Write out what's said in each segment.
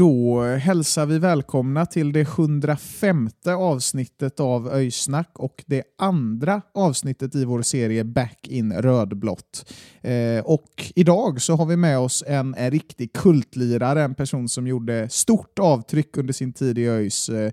Då hälsar vi välkomna till det 105 avsnittet av Öysnack och det andra avsnittet i vår serie Back in rödblått. Eh, och idag så har vi med oss en, en riktig kultlirare, en person som gjorde stort avtryck under sin tid i ÖIS. Eh,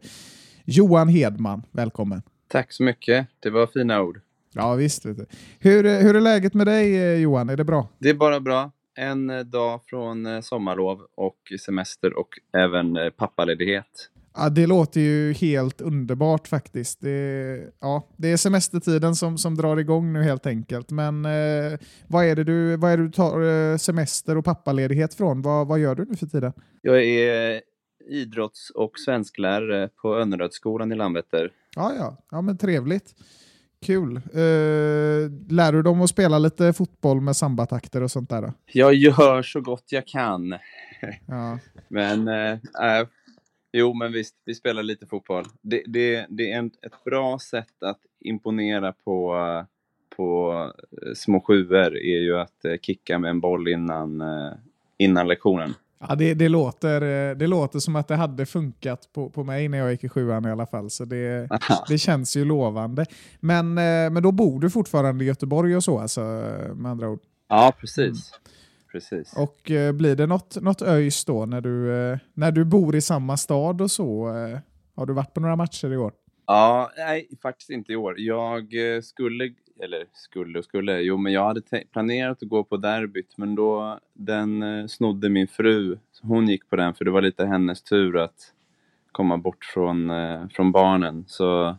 Johan Hedman, välkommen. Tack så mycket. Det var fina ord. Ja visst. Hur, hur är läget med dig eh, Johan? Är det bra? Det är bara bra. En eh, dag från eh, sommarlov och semester och även eh, pappaledighet. Ja, det låter ju helt underbart faktiskt. Det, ja, det är semestertiden som, som drar igång nu helt enkelt. Men eh, vad, är det du, vad är det du tar semester och pappaledighet från? Vad, vad gör du nu för tiden? Jag är idrotts och svensklärare på Önnerödsskolan i Landvetter. Ja, ja, ja men trevligt. Kul. Eh, lär du dem att spela lite fotboll med sambatakter och sånt där? Då? Jag gör så gott jag kan. Ja. Men, eh, äh, jo men visst, vi spelar lite fotboll. Det, det, det är en, ett bra sätt att imponera på, eh, på eh, små sjuor är ju att eh, kicka med en boll innan, eh, innan lektionen. Ja, det, det, låter, eh, det låter som att det hade funkat på, på mig när jag gick i sjuan i alla fall, så det, det känns ju lovande. Men, eh, men då bor du fortfarande i Göteborg och så, alltså, med andra ord? Ja, precis. precis. Och eh, blir det något, något ÖIS då när du, när du bor i samma stad och så? Har du varit på några matcher i år? Ja, nej, faktiskt inte i år. Jag skulle, eller skulle och skulle, jo men jag hade planerat att gå på derbyt men då den eh, snodde min fru. Hon gick på den för det var lite hennes tur att komma bort från, eh, från barnen. Så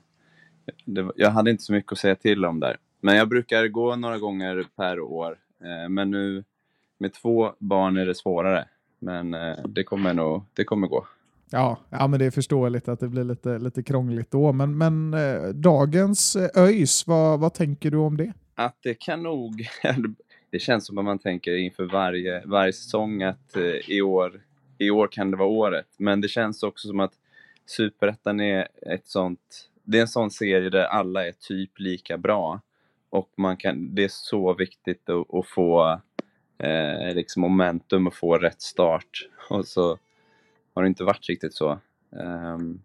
det, jag hade inte så mycket att säga till om där. Men jag brukar gå några gånger per år. Eh, men nu med två barn är det svårare. Men eh, det kommer nog, det kommer gå. Ja, ja, men det är förståeligt att det blir lite, lite krångligt då. Men, men eh, dagens eh, ÖIS, vad, vad tänker du om det? att det kan nog... Det känns som att man tänker inför varje, varje säsong att eh, i, år, i år kan det vara året. Men det känns också som att Superettan är ett sånt... Det är en sån serie där alla är typ lika bra. Och man kan, det är så viktigt att, att få eh, liksom momentum och få rätt start. Och så har det inte varit riktigt så. Um,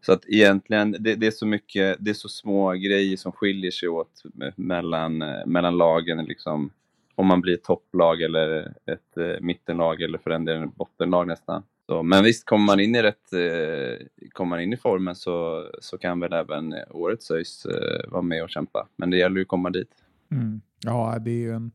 så att egentligen, det, det är så mycket, det är så små grejer som skiljer sig åt mellan, eh, mellan lagen. Liksom, om man blir ett topplag eller ett eh, mittenlag eller för den delen ett bottenlag nästan. Så, men visst, kommer man in i rätt, eh, kommer man in i formen så, så kan väl även årets ÖIS eh, vara med och kämpa. Men det gäller ju att komma dit. Mm. Ja, det är ju en,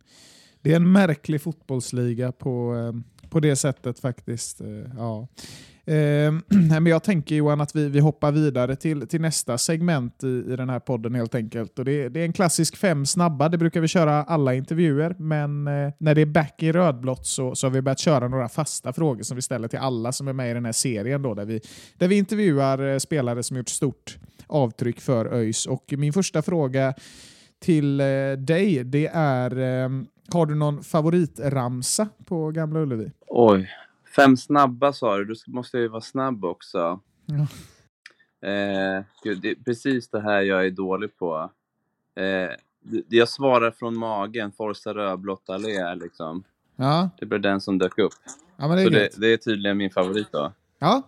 det är en märklig fotbollsliga på, eh, på det sättet faktiskt. Eh, ja. Eh, men jag tänker Johan att vi, vi hoppar vidare till, till nästa segment i, i den här podden helt enkelt. Och det, det är en klassisk fem snabba, det brukar vi köra alla intervjuer. Men eh, när det är back i rödblått så, så har vi börjat köra några fasta frågor som vi ställer till alla som är med i den här serien. Då, där, vi, där vi intervjuar eh, spelare som gjort stort avtryck för ÖIS. Och min första fråga till eh, dig, det är eh, har du någon favoritramsa på Gamla Ullevi? Oj, fem snabba sa du. Då måste jag ju vara snabb också. Ja. Eh, gud, det är precis det här jag är dålig på. Eh, jag svarar från magen, Forza rödblått allé liksom. Ja, Det blev den som dök upp. ja men det är Så det, det är tydligen min favorit då. Ja.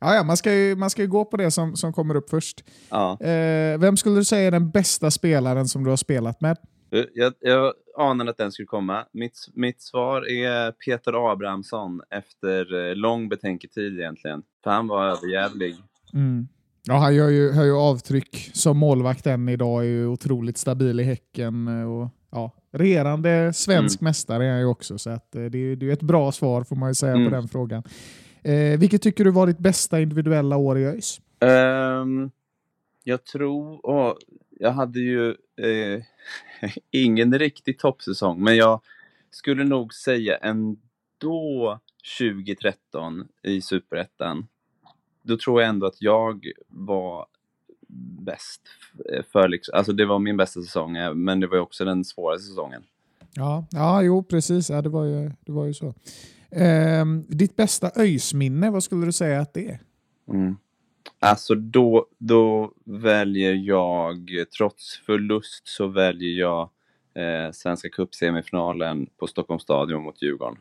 Ja, ja, man, ska ju, man ska ju gå på det som, som kommer upp först. Ja. Eh, vem skulle du säga är den bästa spelaren som du har spelat med? Jag, jag anade att den skulle komma. Mitt, mitt svar är Peter Abrahamsson efter eh, lång betänketid egentligen. För han var överjävlig. Mm. Ja, han gör ju, har ju avtryck som målvakt än idag, är ju otroligt stabil i Häcken. eh, Och, ja, regerande svensk mästare är han ju också, så att, eh, det, är, det är ett bra svar får man ju säga Mm. på den frågan. Eh, vilket tycker du var ditt bästa individuella år i ÖIS? Ehm, jag tror... åh, jag hade ju eh, ingen riktig toppsäsong, men jag skulle nog säga ändå 2013 i Superettan. Då tror jag ändå att jag var bäst. f- För liksom, alltså det var min bästa säsong, eh, men det var också den svåraste säsongen. Ja, ja jo precis. Ja, det, var ju, det var ju så. Ehm, ditt bästa ÖIS-minne, vad skulle du säga att det är? Mm. Alltså då, då väljer jag, trots förlust så väljer jag eh, Svenska Cup-semifinalen på Stockholms stadion mot Djurgården.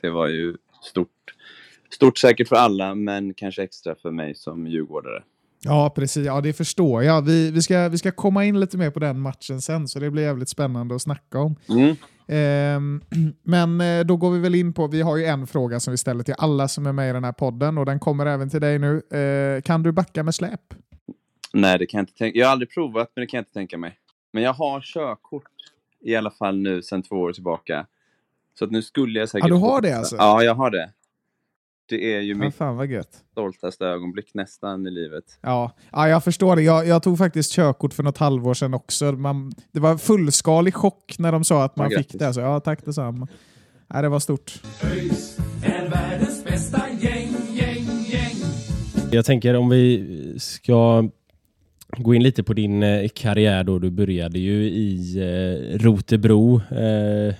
Det var ju stort, stort säkert för alla, men kanske extra för mig som djurgårdare. Ja, precis. Ja, det förstår jag. Vi, vi, ska, vi ska komma in lite mer på den matchen sen, så det blir jävligt spännande att snacka om. Mm. Ehm, men eh, då går vi väl in på, vi har ju en fråga som vi ställer till alla som är med i den här podden och den kommer även till dig nu. Eh, kan du backa med släp? Nej, det kan jag inte tänka Jag har aldrig provat, men det kan jag inte tänka mig. Men jag har körkort i alla fall nu sedan två år tillbaka. Så att nu skulle jag säkert... Ja, du har det alltså? Ja, jag har det. Det är ju Ja, mitt fan vad gött. stoltaste ögonblick nästan i livet. Ja, ja jag förstår det. Jag, jag tog faktiskt körkort för något halvår sedan också. Man, det var fullskalig chock när de sa att man Ja, fick det. Så, ja, tack detsamma. Ja, det var stort. Jag tänker om vi ska gå in lite på din eh, karriär då. Du började ju i eh, Rotebro. Eh,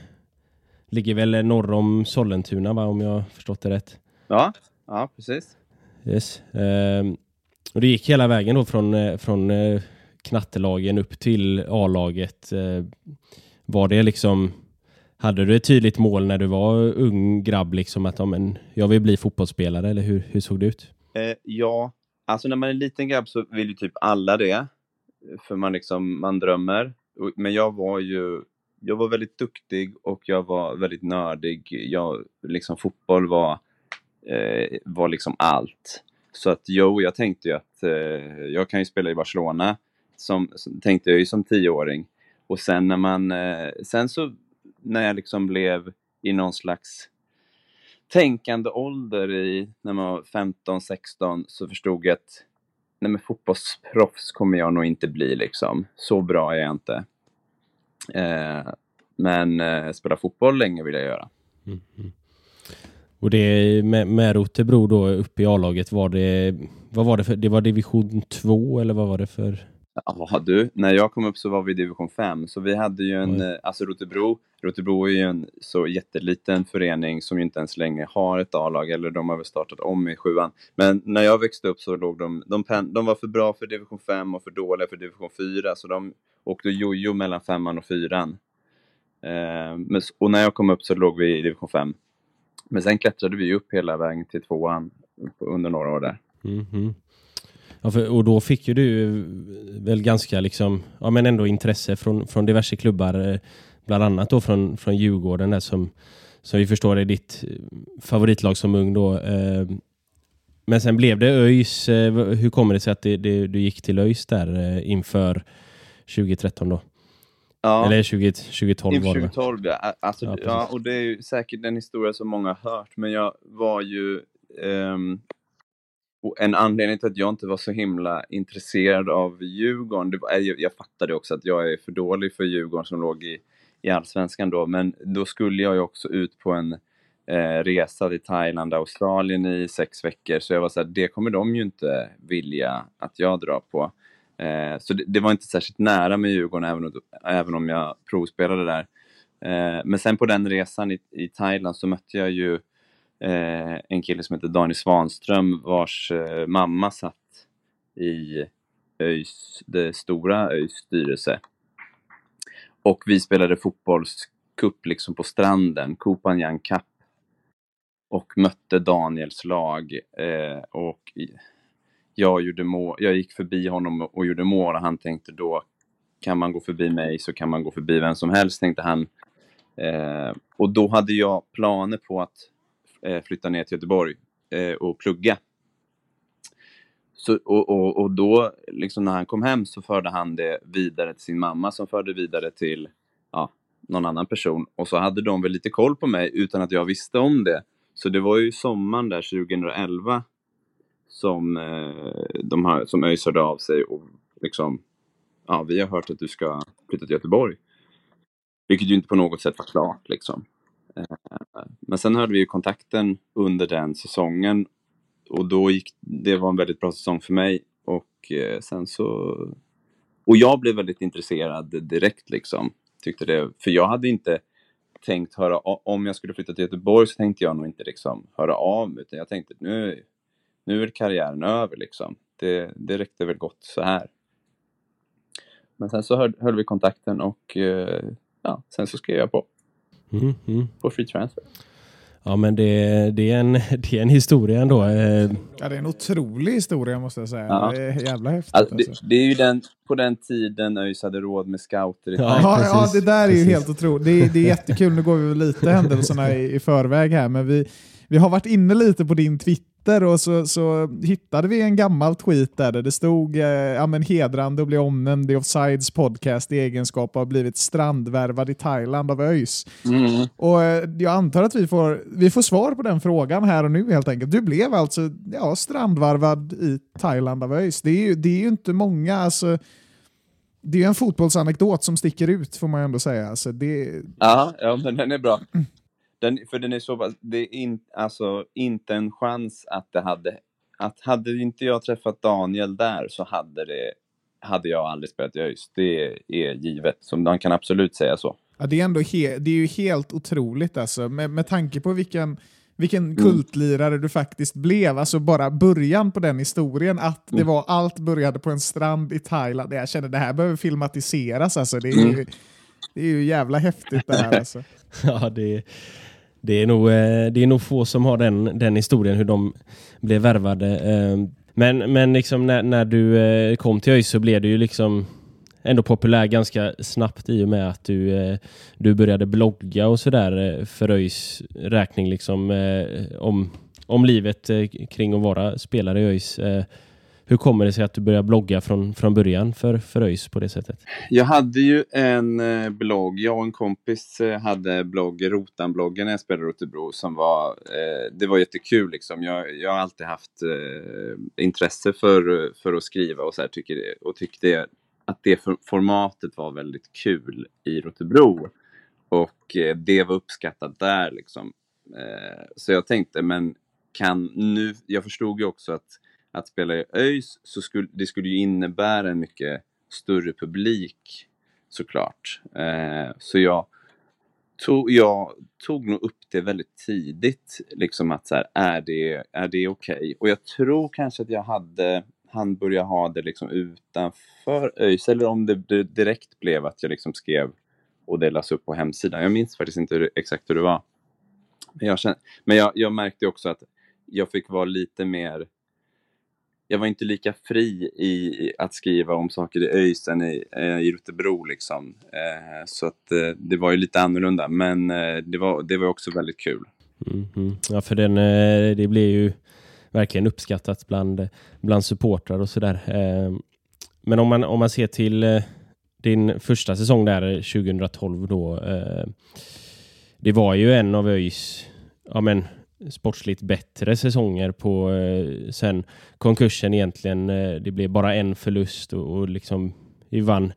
ligger väl norr om Sollentuna va, om jag förstått det rätt. Ja, ja precis. Yes. Eh, och det gick hela vägen då från, eh, från eh, knattelagen upp till A-laget. Eh, var det liksom hade du ett tydligt mål när du var ung grabb liksom att ja, men, jag vill bli fotbollsspelare eller hur, hur såg det ut? Eh, ja, alltså när man är liten grabb så vill ju typ alla det. För man liksom, man drömmer. Men jag var ju, jag var väldigt duktig och jag var väldigt nördig. Jag, liksom fotboll var, eh, var liksom allt. Så att jo, jag tänkte ju att eh, jag kan ju spela i Barcelona. Som, som, tänkte jag ju som tioåring. Och sen när man, eh, sen så när jag liksom blev i någon slags tänkande ålder i, när man var 15-16 så förstod jag att nej men fotbollsproffs kommer jag nog inte bli liksom. Så bra är jag inte. Eh, men eh, spela fotboll länge vill jag göra. Mm. mm. Och det med, med Rotebro då uppe i A-laget var det, vad var det för, det var division 2 eller vad var det för? Ja du, när jag kom upp så var vi i division 5, så vi hade ju en, Oj. eh, alltså Rotebro, Rotebro är ju en så jätteliten förening som ju inte ens länge har ett A-lag, eller de har väl startat om i sjuan. Men när jag växte upp så låg de, de, pen, de var för bra för division 5 och för dåliga för division 4, så de åkte jojo mellan femman och fyran. Eh, och när jag kom upp så låg vi i division 5. Men sen klättrade vi upp hela vägen till tvåan under några år där. Mhm. Ja, för, och då fick ju du väl ganska liksom, ja men ändå intresse från, från diverse klubbar, eh, bland annat då från, från Djurgården där som, som vi förstår är ditt favoritlag som ung då. Eh. Men sen blev det ÖIS. Eh, hur kommer det sig att det, det, du gick till ÖIS där inför 2013 då? Ja. Eller 20, 2012 var Inför det va? 2012, ja. Alltså, Ja, ja, och det är ju säkert en historia som många har hört, men jag var ju... och en anledning till att jag inte var så himla intresserad av Djurgården, det var, jag, jag fattade också att jag är för dålig för Djurgården som låg i, i Allsvenskan då, men då skulle jag ju också ut på en eh, resa till Thailand och Australien i sex veckor, så jag var så här, det kommer de ju inte vilja att jag drar på. Eh, så det, det var inte särskilt nära med Djurgården, även, om- även om jag provspelade där. Eh, men sen på den resan i, i Thailand så mötte jag ju eh, en kille som heter Daniel Svanström vars eh, mamma satt i ÖIS, det stora ÖIS styrelse. Och vi spelade fotbollscup liksom på stranden, Kopanjan Cup. Och mötte Daniels lag. Eh, och jag, gjorde mål, jag gick förbi honom och gjorde mål och han tänkte då kan man gå förbi mig så kan man gå förbi vem som helst, tänkte han. Eh, och då hade jag planer på att eh, flytta ner till Göteborg eh, och plugga. Så, och, och, och då, liksom när han kom hem så förde han det vidare till sin mamma som förde vidare till ja, någon annan person. Och så hade de väl lite koll på mig utan att jag visste om det. Så det var ju sommaren där 2011 som, eh, de som ÖIS hörde av sig och liksom, ja, vi har hört att du ska flytta till Göteborg. Vilket ju inte på något sätt var klart liksom. Eh, men sen hörde vi ju kontakten under den säsongen och då gick, det var en väldigt bra säsong för mig och eh, sen så och jag blev väldigt intresserad direkt liksom. Tyckte det, för jag hade inte tänkt höra, om jag skulle flytta till Göteborg så tänkte jag nog inte liksom höra av mig utan jag tänkte nu, nu är karriären över liksom. Det, det räckte väl gott så här. Men sen så höll, höll vi kontakten och eh, ja, sen så skrev jag på. Mm, mm. På free transfer. Ja men det, det, är en, det är en historia ändå. Eh, Ja, det är en otrolig historia måste jag säga. Ja. Det är jävla häftigt. Alltså, Alltså, det, det är ju den, på den tiden ÖIS hade råd med scouter i Ja. Ja, ja, det där är ju helt otroligt. Det är, det är jättekul. Nu går vi lite händelserna i, i förväg här, men vi, vi har varit inne lite på din Twitter och så, så hittade vi en gammal tweet där, där det stod eh, ja, men hedrande att bli omnämnd i Offsides podcast i egenskap av blivit strandvärvad i Thailand av ÖIS. Mm. Och eh, jag antar att vi får, vi får svar på den frågan här och nu helt enkelt. Du blev alltså ja, strandvarvad i Thailand av ÖIS. Det är ju, det är ju inte många, alltså, det är ju en fotbollsanekdot som sticker ut får man ändå säga. Alltså, det, Ja, ja, men den är bra. Den, för den är så pass, det är in, alltså, inte en chans att det hade, att hade inte jag träffat Daniel där så hade det, hade jag aldrig spelat i ÖIS. Det är givet, så man kan absolut säga så. ja, det, är ändå he, det är ju helt otroligt alltså, med, med tanke på vilken vilken kultlirare du faktiskt blev, alltså bara början på den historien, att det var allt började på en strand i Thailand. Jag känner det här behöver filmatiseras alltså. Det är ju, det är ju jävla häftigt det här alltså. Ja, det, det, är nog, eh, det är nog få som har den, den historien hur de blev värvade. Ehm, men, men liksom när, när du eh, kom till ÖIS så blev du ju liksom ändå populär ganska snabbt i och med att du, eh, du började blogga och sådär för ÖIS räkning liksom om, om livet kring att vara spelare i ÖIS. Hur kommer det sig att du började blogga från, från början för, för ÖIS på det sättet? Jag hade ju en eh, blogg, jag och en kompis eh, hade blogg, Rotan-bloggen när jag spelade i Rotebro som var, eh, det var jättekul liksom. Jag, jag har alltid haft eh, intresse för, för att skriva och så här, tycker det, och tyckte att det formatet var väldigt kul i Rotebro. Och eh, det var uppskattat där liksom. Eh, så jag tänkte, men kan nu, jag förstod ju också att att spela i ÖIS så skulle det skulle ju innebära en mycket större publik såklart. Eh, så jag tog, jag tog nog upp det väldigt tidigt, liksom att så här, är det, är det okej? Och jag tror kanske att jag hade, han började ha det liksom utanför ÖIS, eller om det, det direkt blev att jag liksom skrev och det lades upp på hemsidan. Jag minns faktiskt inte hur, exakt hur det var. Men, jag, kände, men jag, jag märkte också att jag fick vara lite mer jag var inte lika fri i att skriva om saker i ÖIS än i, eh, i Rotebro. Liksom. Eh, så att, eh, det var ju lite annorlunda, men eh, det, var, det var också väldigt kul. Mm -hmm. Ja, för den, eh, det blir ju verkligen uppskattat bland, bland supportrar och sådär. Eh, Men om man, om man ser till eh, din första säsong där eh, 2012 då. eh, Det var ju en av ÖIS ja, men, sportsligt bättre säsonger på eh, sen konkursen egentligen. eh, Det blev bara en förlust och, och liksom vi vann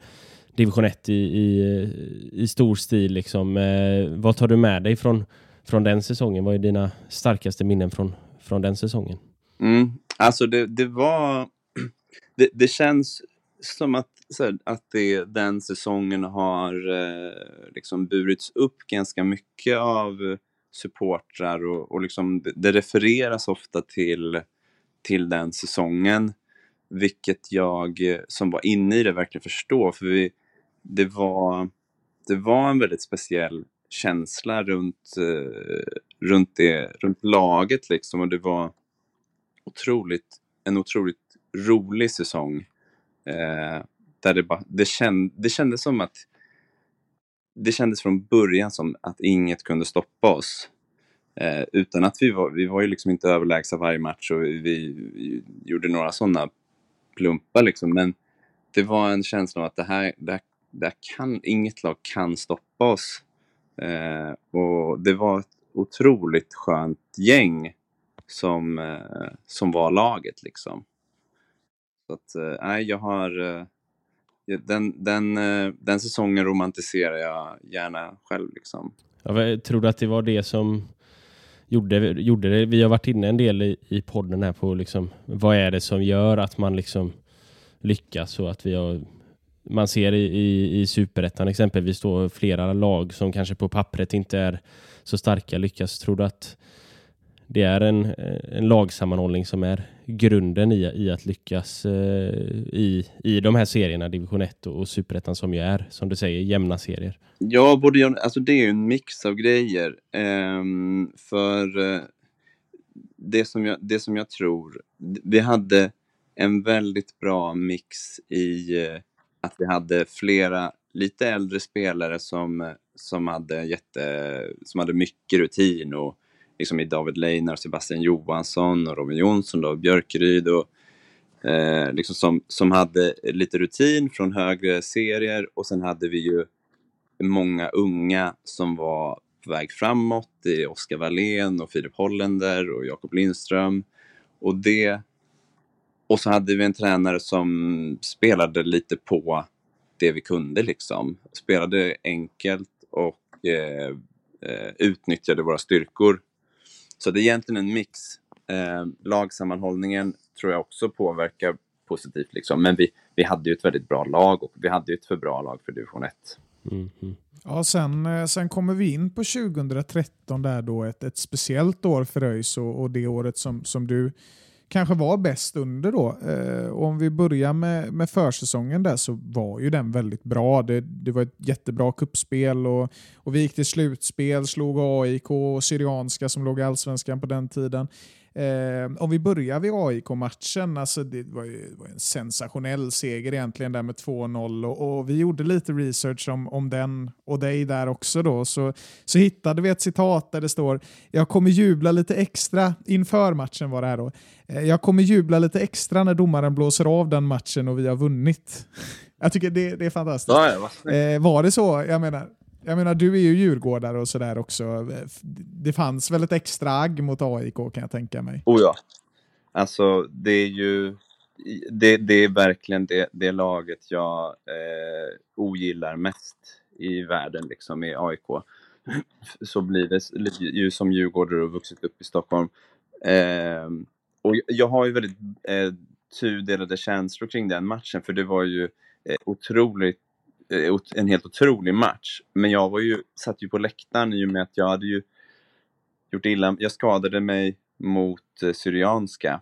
division 1 i, i, eh, i stor stil. Liksom. Eh, vad tar du med dig från, från den säsongen? Vad är dina starkaste minnen från, från den säsongen? Mm. Alltså det, det var... Det, det känns som att, så här, att det, den säsongen har eh, liksom burits upp ganska mycket av supportrar och, och liksom, det, det refereras ofta till, till den säsongen. Vilket jag eh, som var inne i det verkligen förstår. För vi, det, var, det var en väldigt speciell känsla runt, eh, runt, det, runt laget. Liksom, och det var otroligt, en otroligt rolig säsong. Eh, där det, bara, det, känd, det kändes som att det kändes från början som att inget kunde stoppa oss. Eh, utan att vi var, vi var ju liksom inte överlägsna varje match och vi, vi gjorde några sådana plumpar liksom. Men det var en känsla av att det här, det här, det här kan, inget lag kan stoppa oss. Eh, och det var ett otroligt skönt gäng som, eh, som var laget liksom. Så att, eh, nej, jag har... Eh, den, den, eh, den säsongen romantiserar jag gärna själv liksom. Ja, tror du att det var det som gjorde, gjorde det? Vi har varit inne en del i, i podden här på liksom, vad är det som gör att man liksom lyckas och att vi har man ser i, i, i superettan exempelvis då flera lag som kanske på pappret inte är så starka lyckas. Tror du att det är en, en lagsammanhållning som är grunden i, i att lyckas eh, i, i de här serierna, division 1 och, och superettan som ju är, som du säger, jämna serier? Ja, både alltså det är ju en mix av grejer. Ehm, för eh, det, som jag, det som jag tror, vi hade en väldigt bra mix i eh, att vi hade flera lite äldre spelare som, som, hade, jätte, som hade mycket rutin och liksom i David Leijner, Sebastian Johansson och Robin Jonsson och Björkeryd och eh, liksom som, som hade lite rutin från högre serier och sen hade vi ju många unga som var på väg framåt. Det är Oskar Wallén och Filip Hollender och Jakob Lindström. Och det... Och så hade vi en tränare som spelade lite på det vi kunde liksom. Spelade enkelt och eh, eh utnyttjade våra styrkor. Så det är egentligen en mix. Eh, lagsammanhållningen tror jag också påverkar positivt liksom. Men vi, vi hade ju ett väldigt bra lag och vi hade ju ett för bra lag för division 1. Mm, mm. Ja, sen, eh, sen kommer vi in på 2013, där då ett, ett speciellt år för ÖIS och, och det året som, som du kanske var bäst under. då. Eh, om vi börjar med, med försäsongen där så var ju den väldigt bra. Det, det var ett jättebra kuppspel och, och vi gick till slutspel, slog AIK och Syrianska som låg i Allsvenskan på den tiden. Eh, om vi börjar vid AIK-matchen, alltså det var ju det var en sensationell seger egentligen där med 2-0 och, och vi gjorde lite research om, om den och dig där också då. Så, så hittade vi ett citat där det står “Jag kommer jubla lite extra inför matchen” var det här då. Eh, “Jag kommer jubla lite extra när domaren blåser av den matchen och vi har vunnit”. Jag tycker det, det är fantastiskt. Ja, snyggt. Eh, var det så? Jag menar, jag menar, du är ju djurgårdare och sådär också. Det fanns väl ett extra agg mot AIK kan jag tänka mig. Oh ja. Alltså, det är ju... Det, det är verkligen det, det laget jag eh, ogillar mest i världen, liksom, i AIK. Så blir det ju som djurgårdare och vuxit upp i Stockholm. Eh, och jag har ju väldigt eh, tudelade känslor kring den matchen, för det var ju eh, otroligt Eh, en helt otrolig match. Men jag var ju, satt ju på läktaren i och med att jag hade ju gjort illa. Jag skadade mig mot eh, Syrianska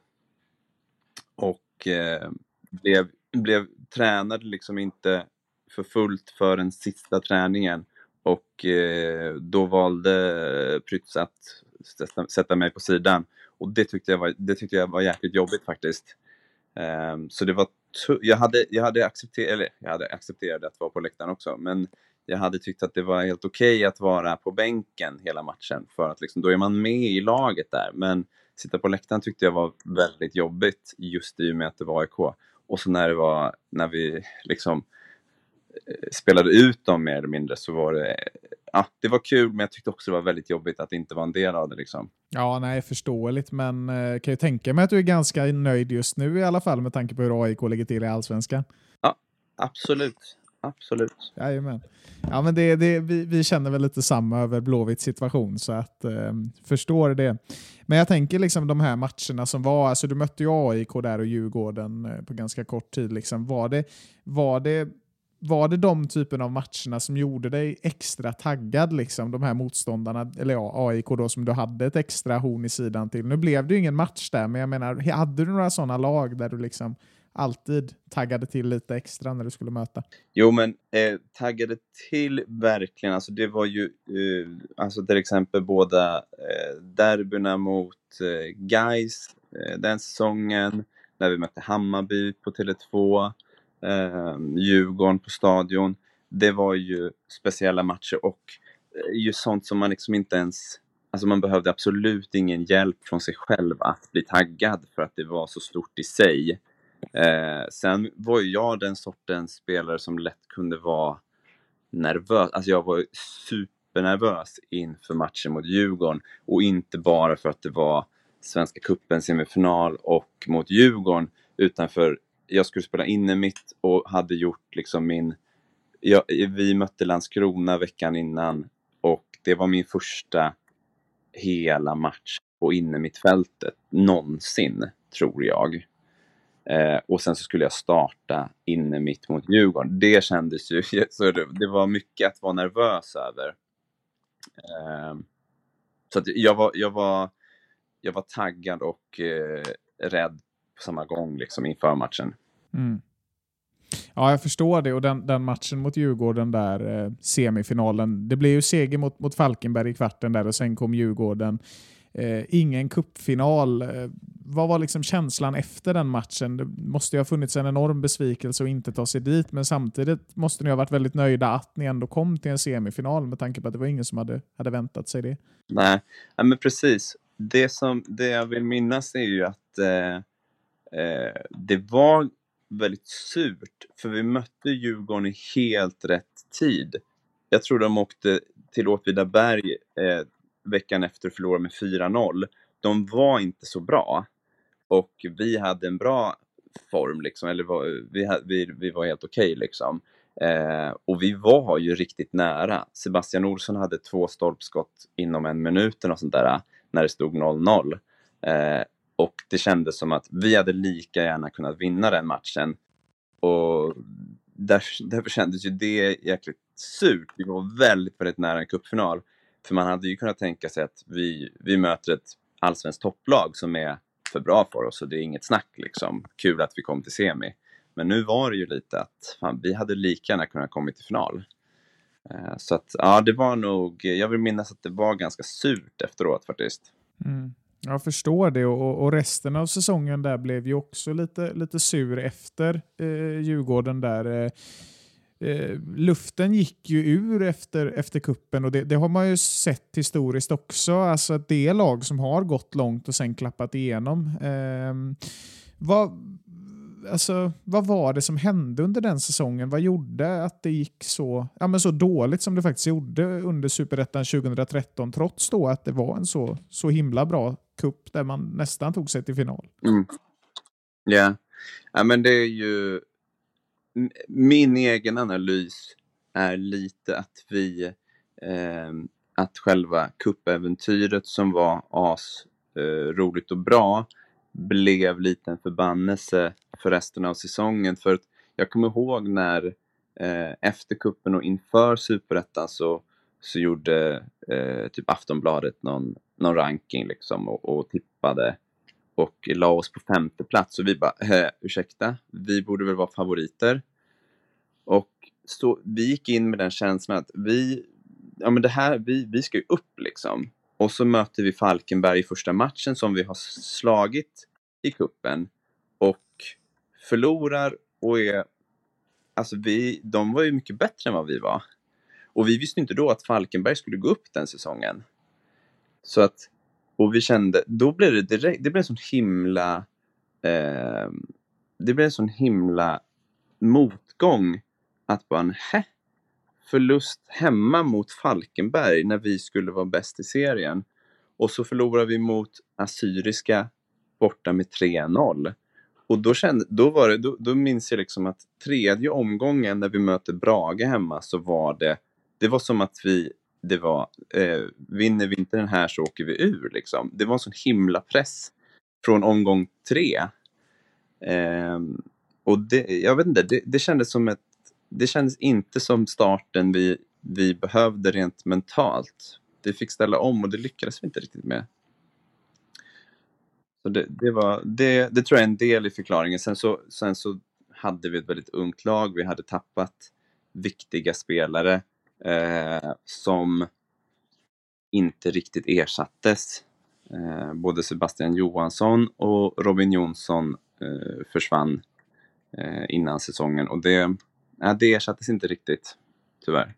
och eh, blev, blev tränad liksom inte för fullt för den sista träningen och eh, då valde eh, Prytz att sätta, sätta mig på sidan och det tyckte jag var, det tyckte jag var jäkligt jobbigt faktiskt. Eh, så det var jag hade, jag hade accepterat, eller jag hade accepterat att vara på läktaren också, men jag hade tyckt att det var helt okej att vara på bänken hela matchen för att liksom, då är man med i laget där. Men sitta på läktaren tyckte jag var väldigt jobbigt just i och med att det var AIK. Och så när det var, när vi liksom eh, spelade ut dem mer eller mindre så var det, ja, det var kul men jag tyckte också det var väldigt jobbigt att inte vara en del av det liksom. Ja, nej, förståeligt, men eh, kan ju tänka mig att du är ganska nöjd just nu i alla fall med tanke på hur AIK ligger till i Allsvenskan. Absolut, absolut. Jajamän. Ja, men det, det, vi, vi känner väl lite samma över Blåvitts situation, så att eh, förstår det. Men jag tänker liksom de här matcherna som var, alltså du mötte ju AIK där och Djurgården eh, på ganska kort tid. Liksom. Var, det, var, det, var det de typen av matcherna som gjorde dig extra taggad, liksom, de här motståndarna, eller ja, AIK då som du hade ett extra horn i sidan till? Nu blev det ju ingen match där, men jag menar, hade du några sådana lag där du liksom alltid taggade till lite extra när du skulle möta? Jo, men eh, taggade till verkligen. Alltså det var ju eh, alltså till exempel båda eh, derbyna mot eh, Gais eh, den säsongen, när vi mötte Hammarby på Tele2, eh, Djurgården på Stadion. Det var ju speciella matcher och eh, ju sånt som man liksom inte ens alltså man behövde absolut ingen hjälp från sig själv att bli taggad för att det var så stort i sig. Eh, sen var ju jag den sortens spelare som lätt kunde vara nervös. Alltså jag var supernervös inför matchen mot Djurgården och inte bara för att det var Svenska cupen semifinal och mot Djurgården utan för jag skulle spela inne mitt och hade gjort liksom min... Jag, vi mötte Landskrona veckan innan och det var min första hela match på innermittfältet någonsin, tror jag. Eh, och sen så skulle jag starta inne mitt mot Djurgården. Det kändes ju, så det, det var mycket att vara nervös över. Eh, så att jag, var, jag, var, jag var taggad och eh, rädd på samma gång liksom, inför matchen. Mm. Ja, jag förstår det. Och den, den matchen mot Djurgården, där eh, semifinalen, det blev ju seger mot, mot Falkenberg i kvarten där och sen kom Djurgården. Eh, ingen kuppfinal. Eh, vad var liksom känslan efter den matchen? Det måste ju ha funnits en enorm besvikelse att inte ta sig dit, men samtidigt måste ni ha varit väldigt nöjda att ni ändå kom till en semifinal med tanke på att det var ingen som hade, hade väntat sig det. Nej, ja, men precis. Det, som, det jag vill minnas är ju att eh, eh, det var väldigt surt, för vi mötte Djurgården i helt rätt tid. Jag tror de åkte till Åtvidaberg eh, veckan efter och förlorade med 4-0. De var inte så bra och vi hade en bra form, liksom, eller var, vi, vi, vi var helt okej. Okay, liksom. Eh, och vi var ju riktigt nära. Sebastian Olsson hade två stolpskott inom en minut och sånt där, när det stod 0-0. Eh, och det kändes som att vi hade lika gärna kunnat vinna den matchen. Och därför, därför kändes ju det jäkligt surt. Vi var väldigt, väldigt nära en cupfinal. För man hade ju kunnat tänka sig att vi, vi möter ett allsvenskt topplag som är för bra för oss och det är inget snack liksom. Kul att vi kom till semi. Men nu var det ju lite att fan, vi hade lika gärna kunnat komma till final. Eh, så att ja, det var nog, jag vill minnas att det var ganska surt efteråt faktiskt. Mm. Jag förstår det och, och, resten av säsongen där blev ju också lite, lite sur efter eh, Djurgården där. Eh, eh, luften gick ju ur efter, efter kuppen och det, det, har man ju sett historiskt också. Alltså att det är lag som har gått långt och sen klappat igenom. Eh, vad, alltså, vad var det som hände under den säsongen? Vad gjorde att det gick så, ja, men så dåligt som det faktiskt gjorde under Superettan 2013 trots då att det var en så, så himla bra kupp där man nästan tog sig till final? Mm. Yeah. Ja, men det är ju min egen analys är lite att vi, eh, att själva kuppäventyret som var as eh, roligt och bra blev lite en förbannelse för resten av säsongen. För jag kommer ihåg när eh, efter kuppen och inför superettan så, så gjorde eh, typ Aftonbladet någon, någon ranking liksom och, och tippade och la oss på femte plats och vi bara, eh, ursäkta, vi borde väl vara favoriter. Och så, vi gick in med den känslan att vi, ja men det här, vi, vi ska ju upp liksom. Och så möter vi Falkenberg i första matchen som vi har slagit i kuppen och förlorar och är, alltså vi, de var ju mycket bättre än vad vi var. Och vi visste inte då att Falkenberg skulle gå upp den säsongen. Så att, och vi kände, då blev det direkt, det blev en sån himla, eh, det blev en sån himla motgång att bara, hä? Förlust hemma mot Falkenberg när vi skulle vara bäst i serien. Och så förlorar vi mot Assyriska borta med 3-0. Och då, kände, då, var det, då, då minns jag liksom att tredje omgången när vi möter Brage hemma så var det, det var som att vi, det var, eh, vinner vi inte den här så åker vi ur liksom. Det var en sån himla press från omgång tre. Eh, och det, jag vet inte, det, det kändes som ett det kändes inte som starten vi, vi behövde rent mentalt. Vi fick ställa om och det lyckades vi inte riktigt med. Så det, det, var, det, det tror jag är en del i förklaringen. Sen så, sen så hade vi ett väldigt ungt lag. Vi hade tappat viktiga spelare eh, som inte riktigt ersattes. Eh, både Sebastian Johansson och Robin Jonsson eh, försvann eh, innan säsongen och det, ja, det ersattes inte riktigt, tyvärr.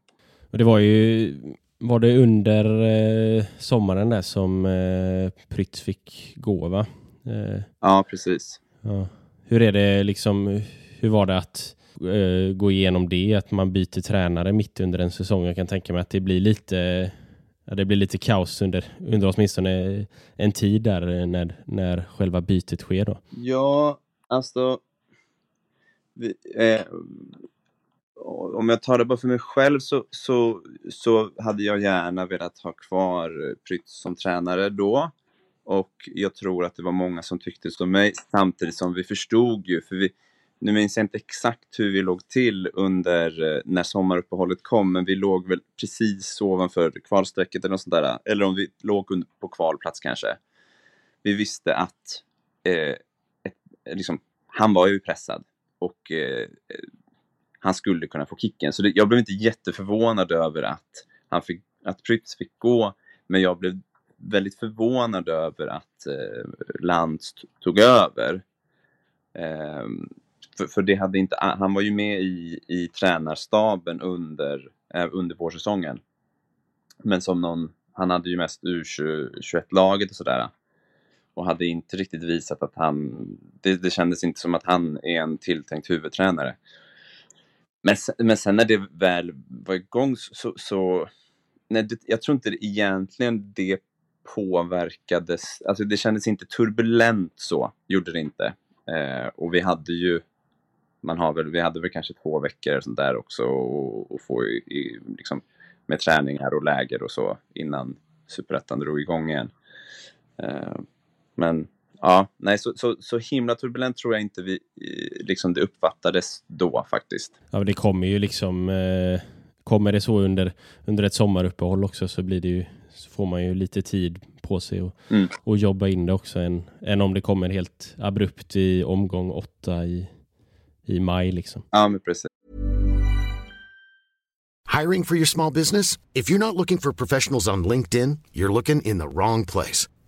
Och det var ju var det under eh, sommaren där som eh, Prytz fick gå va? Eh, Ja, precis. ja. Hur är det liksom, hur var det att eh, gå igenom det, att man byter tränare mitt under en säsong? Jag kan tänka mig att det blir lite, ja, det blir lite kaos under, under åtminstone en tid där eh, när, när själva bytet sker då. Ja, alltså... Vi, eh, om jag tar det bara för mig själv så, så, så hade jag gärna velat ha kvar Prytz som tränare då. Och jag tror att det var många som tyckte som mig, samtidigt som vi förstod ju, för vi, nu minns jag inte exakt hur vi låg till under eh, när sommaruppehållet kom, men vi låg väl precis ovanför kvalstrecket eller något sånt där, eller om vi låg på kvalplats kanske. Vi visste att eh, ett, liksom, han var ju pressad och eh, han skulle kunna få kicken. Så det, jag blev inte jätteförvånad över att, han fick, att Prytz fick gå, men jag blev väldigt förvånad över att eh, Lantz tog över. Eh, för, för det hade inte, han var ju med i, i tränarstaben under, eh, under vårsäsongen. Men som någon, han hade ju mest U21-laget och sådär. Och hade inte riktigt visat att han, det, det kändes inte som att han är en tilltänkt huvudtränare. Men, sen- men sen när det väl var igång så, så, nej, det, jag tror inte det egentligen det påverkades, alltså det kändes inte turbulent så, gjorde det inte. Eh, och vi hade ju, man har väl, vi hade väl kanske två veckor och sånt där också och, och få i, i, liksom, med träningar och läger och så innan Superettan drog igång igen. Eh, men ja, nej så, så, så himla turbulent tror jag inte vi, eh, liksom det uppfattades då faktiskt. Ja, men det kommer ju liksom, eh, kommer det så under, under ett sommaruppehåll också så blir det ju, så får man ju lite tid på sig och, Mm. och jobba in det också än, än om det kommer helt abrupt i omgång åtta i, i maj liksom. Ja, men precis. Hiring for your small business? If you're not looking for professionals on LinkedIn, you're looking in the wrong place.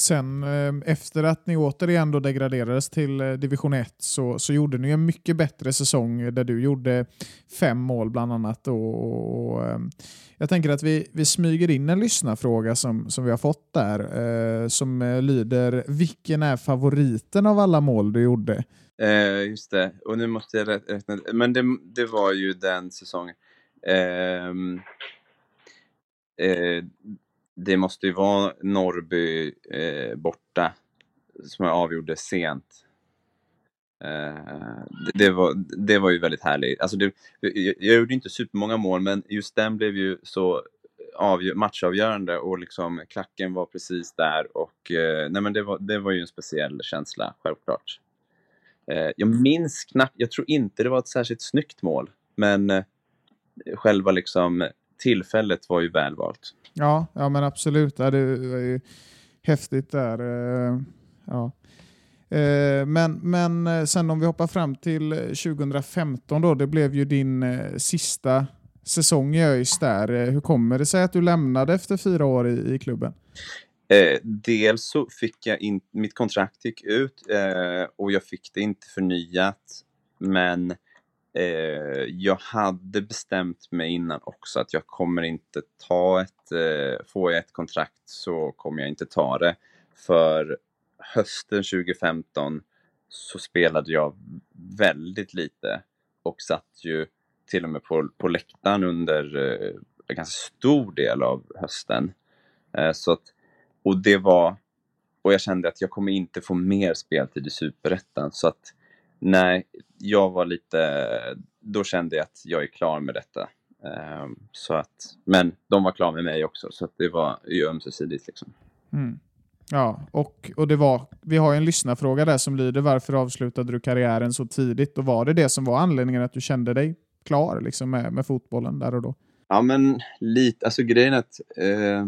Sen ehm, efter att ni återigen då degraderades till eh, division 1 så, så gjorde ni en mycket bättre säsong där du gjorde fem mål bland annat. Och, och, och jag tänker att vi, vi smyger in en lyssnarfråga som, som vi har fått där eh, som eh, lyder Vilken är favoriten av alla mål du gjorde? Eh, just det, och nu måste jag räkna. Men det, det var ju den säsongen. Ehm, eh, det måste ju vara Norrby eh, borta som jag avgjorde sent. Eh, det, det, var, det var ju väldigt härligt. Alltså det, jag, jag gjorde inte supermånga mål, men just den blev ju så avgör, matchavgörande och liksom klacken var precis där och eh, nej men det var, det var ju en speciell känsla, självklart. Eh, jag minns knappt, jag tror inte det var ett särskilt snyggt mål, men eh, själva liksom tillfället var ju väl valt. Ja, ja men absolut. Ja, det var ju häftigt där. eh, Ja. Eh, Men, men eh, sen om vi hoppar fram till eh, 2015 då, det blev ju din sista säsong i ÖIS där. Hur kommer det sig att du lämnade efter fyra år i, i klubben? Eh, dels så fick jag in, mitt kontrakt gick ut eh, och jag fick det inte förnyat. Men eh, jag hade bestämt mig innan också att jag kommer inte ta ett, eh, får jag ett kontrakt så kommer jag inte ta det. För hösten 2015 så spelade jag väldigt lite och satt ju till och med på, på läktaren under, eh, en ganska stor del av hösten. Eh, så att, och det var, och jag kände att jag kommer inte få mer speltid i Superettan. Så att nej, jag var lite, då kände jag att jag är klar med detta. Eh, så att, men de var klara med mig också, så att det var ju ömsesidigt. Liksom. Mm. Ja, och, och det var, vi har ju en lyssnarfråga där som lyder varför avslutade du karriären så tidigt? Och var det det som var anledningen att du kände dig klar liksom, med, med fotbollen där och då? Ja, men lite. Alltså grejen är att eh,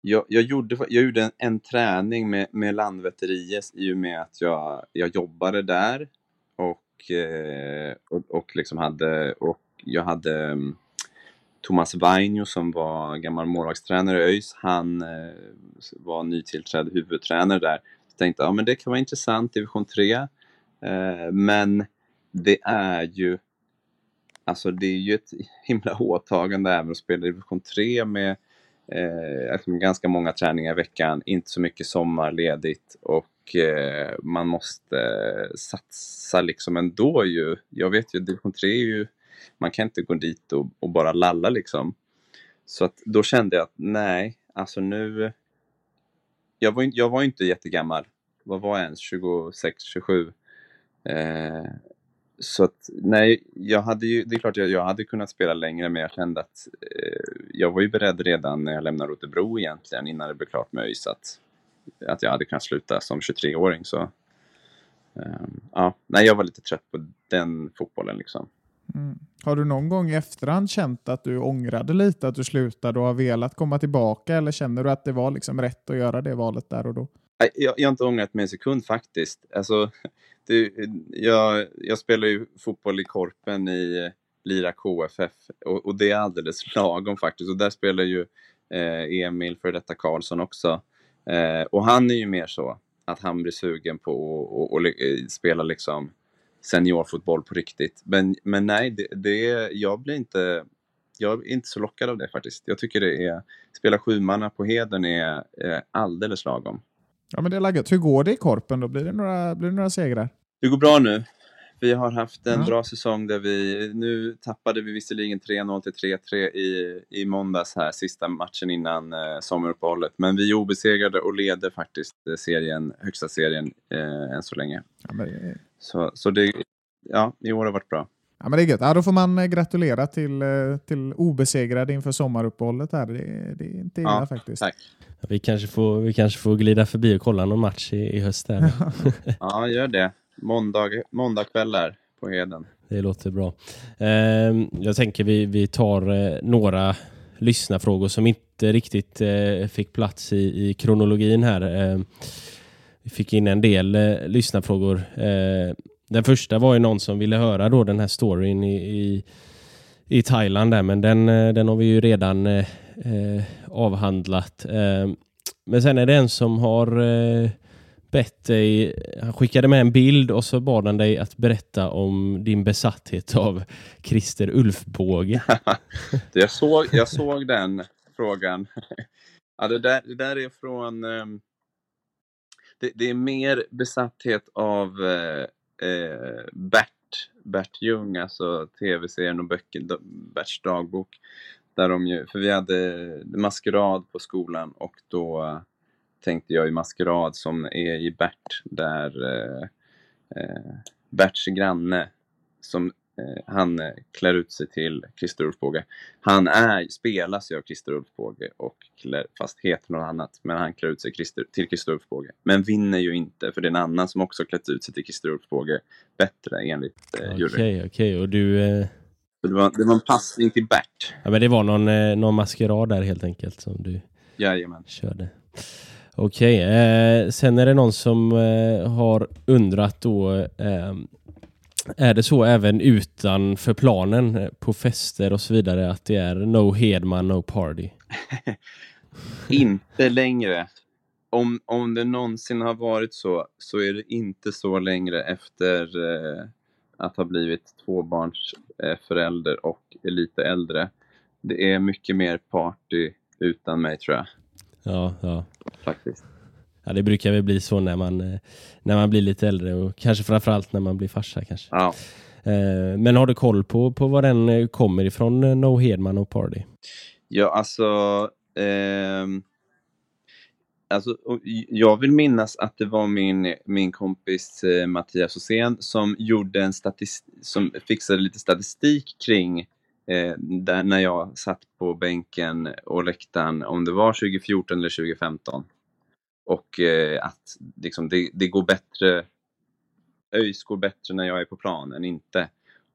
jag, jag, gjorde, jag gjorde en, en träning med, med Landvetter IS i och med att jag, jag jobbade där och, eh, och, och liksom hade, och jag hade mm, Thomas Vainio som var gammal målvaktstränare i ÖIS, han eh, var nytillträdd huvudtränare där. Jag tänkte ja, men det kan vara intressant, division 3. Eh, men det är ju Alltså det är ju ett himla åtagande även att spela i division 3 med eh, alltså ganska många träningar i veckan, inte så mycket sommarledigt och eh, man måste satsa liksom ändå ju. Jag vet ju, division 3 är ju, man kan inte gå dit och, och bara lalla liksom. Så att då kände jag att nej, alltså nu... Jag var, jag var inte jättegammal. Vad var jag ens? 26, 27? Eh, så att, nej, jag hade ju, det är klart jag, jag hade kunnat spela längre men jag kände att eh, jag var ju beredd redan när jag lämnade Rotebro egentligen innan det blev klart med ÖIS att, att jag hade kunnat sluta som 23-åring. Så eh, ja, nej, jag var lite trött på den fotbollen liksom. Mm. Har du någon gång i efterhand känt att du ångrade lite att du slutade och har velat komma tillbaka eller känner du att det var liksom rätt att göra det valet där och då? Jag, jag har inte ångrat mig en sekund faktiskt. Alltså, det, jag, jag spelar ju fotboll i Korpen i Lira KFF och, och det är alldeles lagom faktiskt. Och där spelar ju eh, Emil för detta Karlsson också. Eh, och han är ju mer så att han blir sugen på att spela liksom seniorfotboll på riktigt. Men, men nej, det, det, jag blir inte jag är inte så lockad av det faktiskt. Jag tycker det är, spela sjumanna på heden är eh, alldeles lagom. Ja, men det är laggat. Hur går det i Korpen då? Blir det några, blir det några segrar? Det går bra nu. Vi har haft en ja. bra säsong där vi, nu tappade vi visserligen 3-0 till 3-3 i, i måndags här, sista matchen innan eh, sommaruppehållet. Men vi är obesegrade och leder faktiskt eh, serien, högsta serien eh, än så länge. Ja, men... Så, så det, ja, i år har varit bra. Ja, men det är gött. Ja, då får man eh, gratulera till, eh, till obesegrade inför sommaruppehållet. Här. Det, det är inte illa ja, faktiskt. Tack. Vi kanske, får, vi kanske får glida förbi och kolla någon match i, i höst. Där. ja, gör det. Måndag, måndagkvällar på Heden. Det låter bra. Ehm, jag tänker vi, vi tar eh, några lyssnarfrågor som inte riktigt eh, fick plats i, i kronologin här. Ehm, vi fick in en del eh, lyssnarfrågor. Ehm, den första var ju någon som ville höra då den här storyn i, i, i Thailand där, men den, eh, den har vi ju redan avhandlat. Men sen är det en som har eh, bett dig, han skickade med en bild och så bad han dig att berätta om din besatthet av Christer Ulfbåge. jag, såg, jag såg den frågan. ja, det, där, det där är från... Um, det, det, är mer besatthet av eh, eh Bert, Bert Ljung, alltså tv-serien och böcker, Berts dagbok. Där de ju, för vi hade maskerad på skolan och då tänkte jag i Maskerad som är i Bert, där eh, eh, Berts granne, som eh, han eh, klär ut sig till Christer Ulfbåge. Han är, spelas ju av Christer Ulfbåge, och klär, fast heter något annat, men han klär ut sig Christer, till Christer Ulfbåge. Men vinner ju inte, för det är en annan som också klätt ut sig till Christer Ulfbåge bättre enligt eh, juryn. Okej, okay, okej, okay. och du... Eh... Det var, det var en passning till Bert. Ja, men det var någon, eh, någon maskerad där helt enkelt som du Jajamän. körde. Okej, eh, sen är det någon som eh, har undrat då eh, är det så även utanför planen eh, på fester och så vidare att det är no Hedman, no party? inte längre. Om, om det någonsin har varit så, så är det inte så längre efter eh, att ha blivit tvåbarnsförälder eh, och lite äldre. Det är mycket mer party utan mig tror jag. Ja, ja. Faktiskt. Ja, det brukar väl bli så när man, eh, när man blir lite äldre och kanske framförallt när man blir farsa kanske. Ja. Eh, men har du koll på, på var den eh, kommer ifrån, eh, No Hedman och Party? Ja, alltså... ehm, alltså jag vill minnas att det var min, min kompis eh, Mattias Hosén som gjorde en statis- som fixade lite statistik kring eh, där när jag satt på bänken och läktaren, om det var 2014 eller 2015. Och eh, att liksom, det, det går bättre, ÖIS går bättre när jag är på plan än inte.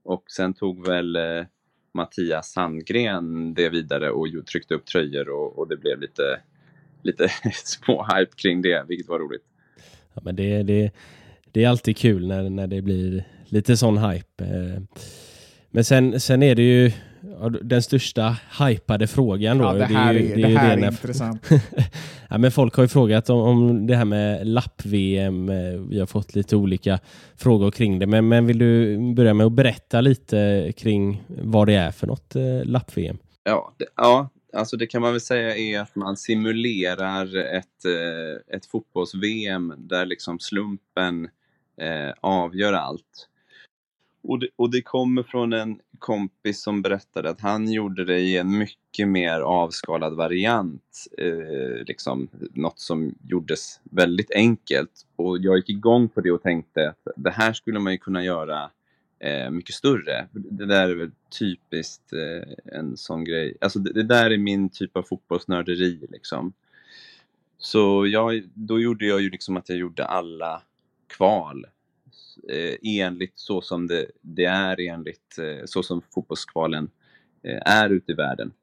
Och sen tog väl eh, Mattias Sandgren det vidare och tryckte upp tröjor och, och det blev lite, lite små-hype kring det, vilket var roligt. Ja, men det, det, det är alltid kul när, när det blir lite sån hype. Eh. Men sen, sen är det ju den största hypade frågan då. Ja, det här ju- är, det ju här är intressant. ja, men folk har ju frågat om, om det här med lapp-VM. Eh, Vi har fått lite olika frågor kring det. Men, men vill du börja med att berätta lite kring vad det är för något eh, lapp-VM? Ja, det, ja, alltså det kan man väl säga är att man simulerar ett, eh, ett fotbolls-VM där liksom slumpen eh, avgör allt. Och det, och det kommer från en kompis som berättade att han gjorde det i en mycket mer avskalad variant. Eh, liksom något som gjordes väldigt enkelt. Och jag gick igång på det och tänkte att det här skulle man ju kunna göra eh, mycket större. Det där är väl typiskt eh, en sån grej. Alltså det, det där är min typ av fotbollsnörderi liksom. Så jag, då gjorde jag ju liksom att jag gjorde alla kval eh, enligt så som det, det är enligt eh, så som fotbollskvalen eh, är ute i världen.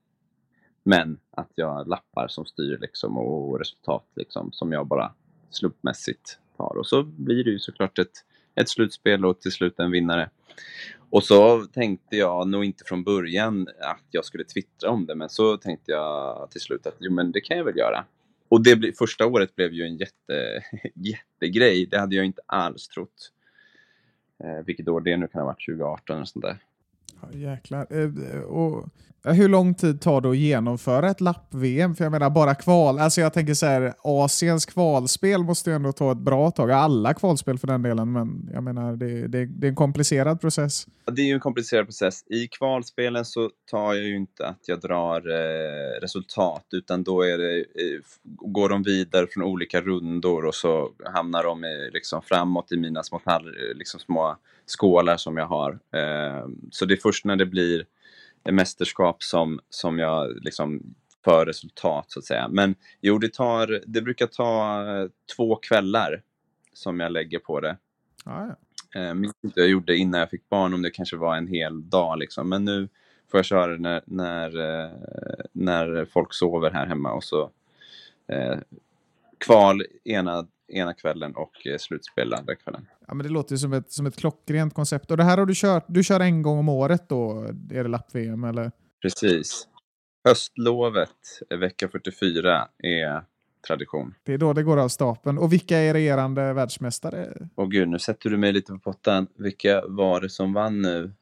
Men att jag lappar som styr liksom och resultat liksom som jag bara slumpmässigt tar. Och så blir det ju såklart ett, ett slutspel och till slut en vinnare. Och så tänkte jag nog inte från början att jag skulle twittra om det, men så tänkte jag till slut att jo, men det kan jag väl göra. Och det första året blev ju en jätte, jättegrej. Det hade jag inte alls trott. Eh, vilket år det nu kan ha varit, 2018 eller sånt där. Ja, jäklar. Eh, Och, eh, hur lång tid tar det att genomföra ett lapp-VM? För jag menar bara kval. Alltså jag tänker så här, Asiens kvalspel måste ju ändå ta ett bra tag. Alla kvalspel för den delen, men jag menar det, det, det är en komplicerad process. Ja, Det är ju en komplicerad process. I kvalspelen så tar jag ju inte att jag drar eh, resultat, utan då är det, eh, går de vidare från olika rundor och så hamnar de i, liksom, framåt i mina små, liksom, små skålar som jag har. Eh, så det är först när det blir mästerskap som, som jag liksom för resultat, så att säga. Men jo, det, tar, det brukar ta eh, två kvällar som jag lägger på det. Ja, ja. Eh, minns inte jag gjorde innan jag fick barn, om det kanske var en hel dag. Liksom. Men nu får jag köra det när, när, eh, när folk sover här hemma. Och så eh, kval ena, ena kvällen och slutspel andra kvällen. Ja, men det låter ju som ett, som ett klockrent koncept. Och det här har du kört, du kör en gång om året då? Är det lapp-VM eller? Precis. Höstlovet, eh, vecka 44, är tradition. Det är då det går av stapeln. Och vilka är regerande världsmästare? Och gud, nu sätter du mig lite på pottan. Vilka var det som vann nu?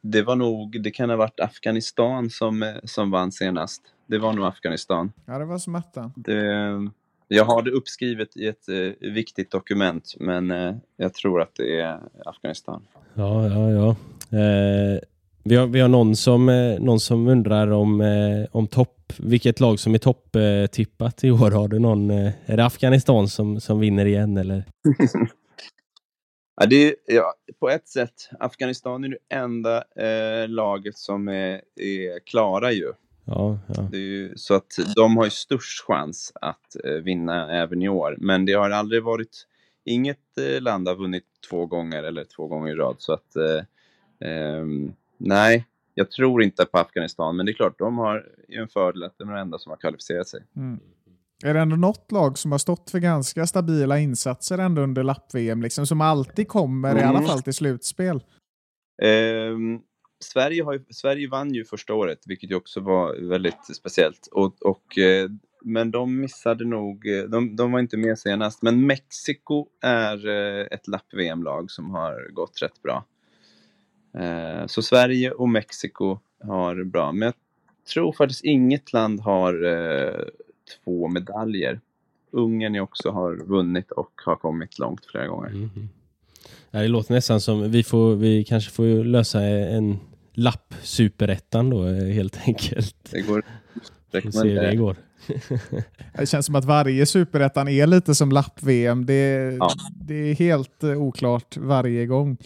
Det var nog, det kan ha varit Afghanistan som, eh, som vann senast. Det var nog Afghanistan. Ja, det var som attan. Det, jag har det uppskrivet i ett eh, viktigt dokument, men eh, jag tror att det är Afghanistan. Ja, ja, ja. Eh, vi, har, vi har någon som, eh, någon som undrar om, eh, om topp, vilket lag som är topptippat eh, i år. Har du någon, är det Afghanistan som, som vinner igen eller? Ja, det är, ja, på ett sätt, Afghanistan är det enda laget som är, är klara ju. Ja, ja. Det är ju. Så att de har ju störst chans att eh, vinna även i år. Men det har aldrig varit, inget eh, land har vunnit två gånger eller två gånger i rad. Så att, eh, ehm, nej, jag tror inte på Afghanistan. Men det är klart, de har ju en fördel att de är de enda som har kvalificerat sig. Mm. Är det ändå något lag som har stått för ganska stabila insatser ändå under lapp-VM, liksom, som alltid kommer i alla Mm. fall till slutspel? Ehm, Sverige, har ju, Sverige vann ju första året, vilket ju också var väldigt speciellt. Och, och, eh, men de missade nog, eh, de, de var inte med senast. Men Mexiko är eh, ett lapp-VM-lag som har gått rätt bra. Så Sverige och Mexiko har bra. Men jag tror faktiskt inget land har två medaljer. Ungern också har vunnit och har kommit långt flera gånger. Mhm. Ja, det låter nästan som vi, får, vi kanske får lösa en lapp superettan då eh, helt enkelt. Det går Får se hur det går. Det känns som att varje superettan är lite som lapp-VM. Det, Ja. det är helt eh, oklart varje gång.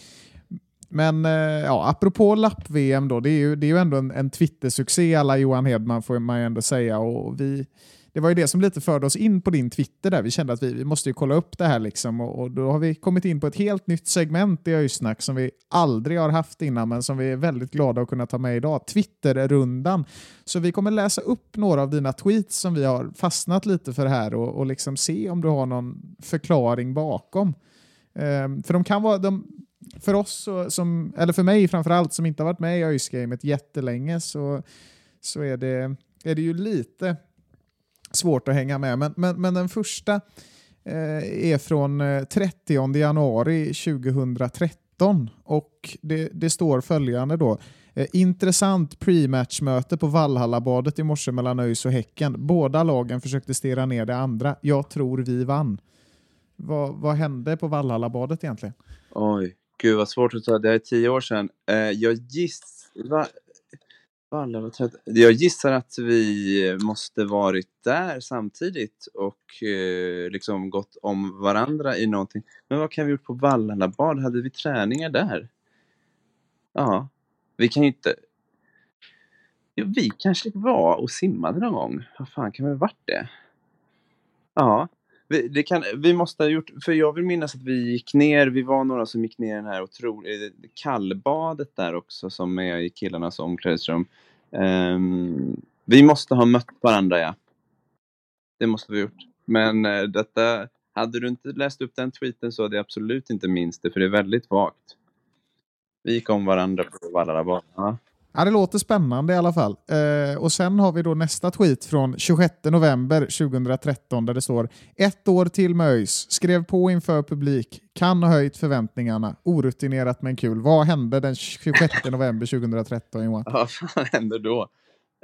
Men eh, ja, apropå lapp-VM då, det är ju, det är ju ändå en, en Twitter-succé alla Johan Hedman får man ju ändå säga. Och vi, det var ju det som lite förde oss in på din Twitter där. Vi kände att vi, vi måste ju kolla upp det här liksom. Och, och då har vi kommit in på ett helt nytt segment i Öysnack som vi aldrig har haft innan men som vi är väldigt glada att kunna ta med idag. Twitterrundan. Så vi kommer läsa upp några av dina tweets som vi har fastnat lite för här och, och liksom se om du har någon förklaring bakom. Um, för de kan vara, de, för oss, som, eller för mig framförallt, som inte har varit med i ÖIS-gamet jättelänge så, så är, det, är det ju lite svårt att hänga med. Men, men, men den första eh, är från eh, 30 januari 2013 och det, det står följande då. Eh, intressant pre-match-möte på Vallhallabadet i morse mellan ÖIS och Häcken. Båda lagen försökte stirra ner det andra. Jag tror vi vann. Vad, vad hände på Vallhallabadet egentligen? Oj, gud vad svårt att ta. Det är tio år sedan. Eh, jag gissar... Valla, vad trött. Jag gissar att vi måste varit där samtidigt och eh, liksom gått om varandra i någonting. Men vad kan vi gjort på Vallhalabad? Hade vi träningar där? Ja, vi kan ju inte... Ja, vi kanske var och simmade någon gång. Vad fan, kan vi ha varit det? Ja, vi, det kan, vi måste ha gjort, för jag vill minnas att vi gick ner, vi var några som gick ner i den här otroliga kallbadet där också som är i killarnas omklädningsrum. Um, ehm, vi måste ha mött varandra ja. Det måste vi ha gjort. Men uh, detta, hade du inte läst upp den tweeten så hade jag absolut inte minst det för det är väldigt vagt. Vi gick om varandra på Vallarabad. Ja. Det låter spännande i alla fall. Eh, och sen har vi då nästa tweet från 26 november 2013 där det står ett år till med ÖIS, skrev på inför publik, kan ha höjt förväntningarna, orutinerat men kul. Vad hände den 26 november 2013 Johan? Vad fan händer då?